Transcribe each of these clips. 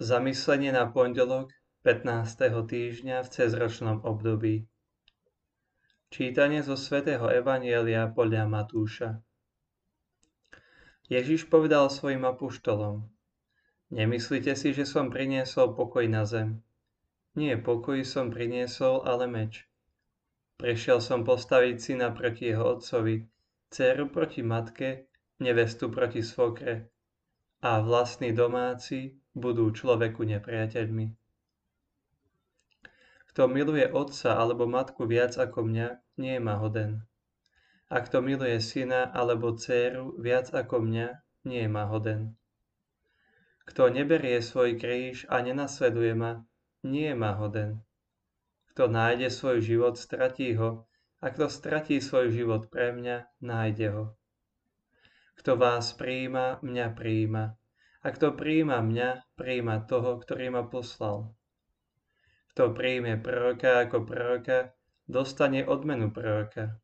Zamyslenie na pondelok 15. týždňa v cezročnom období. Čítanie zo svätého Evanielia podľa Matúša. Ježiš povedal svojim apuštolom, Nemyslíte si, že som priniesol pokoj na zem. Nie pokoj som priniesol, ale meč. Prešiel som postaviť syna proti jeho otcovi, dceru proti matke, nevestu proti svokre a vlastní domáci budú človeku nepriateľmi. Kto miluje otca alebo matku viac ako mňa, nie je ma hoden. A kto miluje syna alebo dceru viac ako mňa, nie je hoden. Kto neberie svoj kríž a nenasleduje ma, nie je ma hoden. Kto nájde svoj život, stratí ho, a kto stratí svoj život pre mňa, nájde ho. Kto vás príjima, mňa príjima, a kto príjma mňa, príjma toho, ktorý ma poslal. Kto príjme proroka ako proroka, dostane odmenu proroka.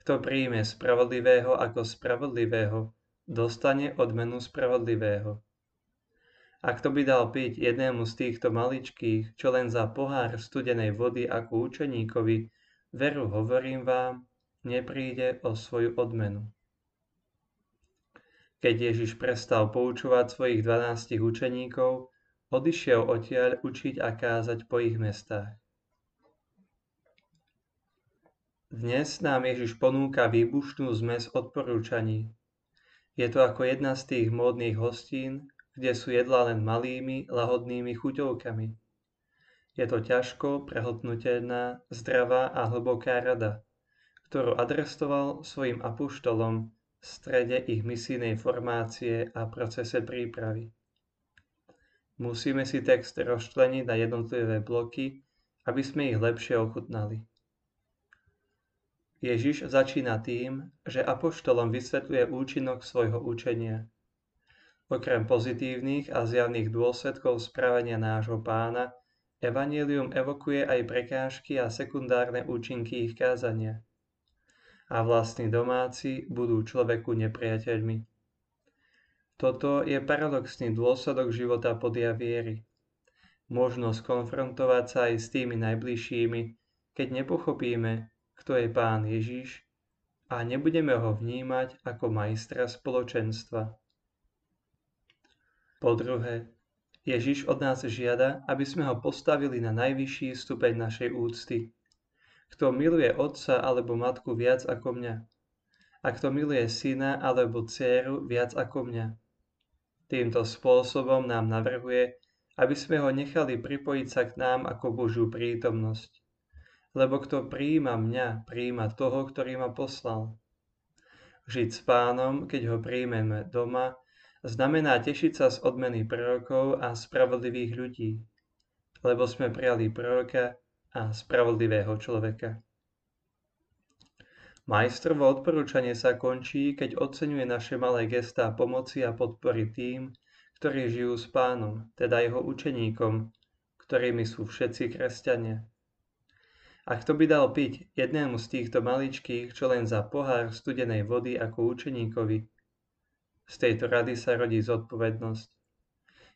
Kto príjme spravodlivého ako spravodlivého, dostane odmenu spravodlivého. A kto by dal piť jednému z týchto maličkých, čo len za pohár studenej vody ako učeníkovi, veru hovorím vám, nepríde o svoju odmenu. Keď Ježiš prestal poučovať svojich dvanástich učeníkov, odišiel odtiaľ učiť a kázať po ich mestách. Dnes nám Ježiš ponúka výbušnú zmes odporúčaní. Je to ako jedna z tých módnych hostín, kde sú jedlá len malými, lahodnými chuťovkami. Je to ťažko prehltnutelná, zdravá a hlboká rada, ktorú adresoval svojim apuštolom strede ich misijnej formácie a procese prípravy. Musíme si text rozčleniť na jednotlivé bloky, aby sme ich lepšie ochutnali. Ježiš začína tým, že apoštolom vysvetľuje účinok svojho učenia. Okrem pozitívnych a zjavných dôsledkov správania nášho pána, Evangelium evokuje aj prekážky a sekundárne účinky ich kázania a vlastní domáci budú človeku nepriateľmi. Toto je paradoxný dôsledok života podia viery. Možnosť konfrontovať sa aj s tými najbližšími, keď nepochopíme, kto je Pán Ježiš a nebudeme ho vnímať ako majstra spoločenstva. Po druhé, Ježiš od nás žiada, aby sme ho postavili na najvyšší stupeň našej úcty, kto miluje otca alebo matku viac ako mňa. A kto miluje syna alebo dceru viac ako mňa. Týmto spôsobom nám navrhuje, aby sme ho nechali pripojiť sa k nám ako Božiu prítomnosť. Lebo kto príjima mňa, príjima toho, ktorý ma poslal. Žiť s pánom, keď ho príjmeme doma, znamená tešiť sa z odmeny prorokov a spravodlivých ľudí. Lebo sme prijali proroka, a spravodlivého človeka. Majstrovo odporúčanie sa končí, keď oceňuje naše malé gestá pomoci a podpory tým, ktorí žijú s pánom, teda jeho učeníkom, ktorými sú všetci kresťania. A kto by dal piť jednému z týchto maličkých, čo len za pohár studenej vody ako učeníkovi, z tejto rady sa rodí zodpovednosť.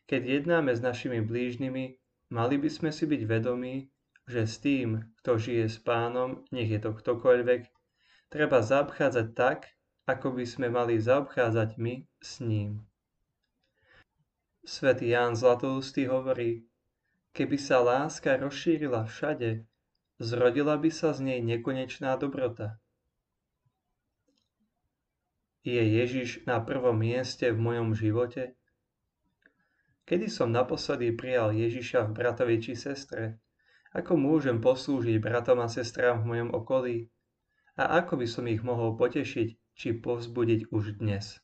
Keď jednáme s našimi blížnymi, mali by sme si byť vedomí, že s tým, kto žije s pánom, nech je to ktokoľvek, treba zaobchádzať tak, ako by sme mali zaobchádzať my s ním. Svetý Ján Zlatoustý hovorí, keby sa láska rozšírila všade, zrodila by sa z nej nekonečná dobrota. Je Ježiš na prvom mieste v mojom živote? Kedy som naposledy prijal Ježiša v bratovi či sestre? Ako môžem poslúžiť bratom a sestrám v mojom okolí? A ako by som ich mohol potešiť či povzbudiť už dnes?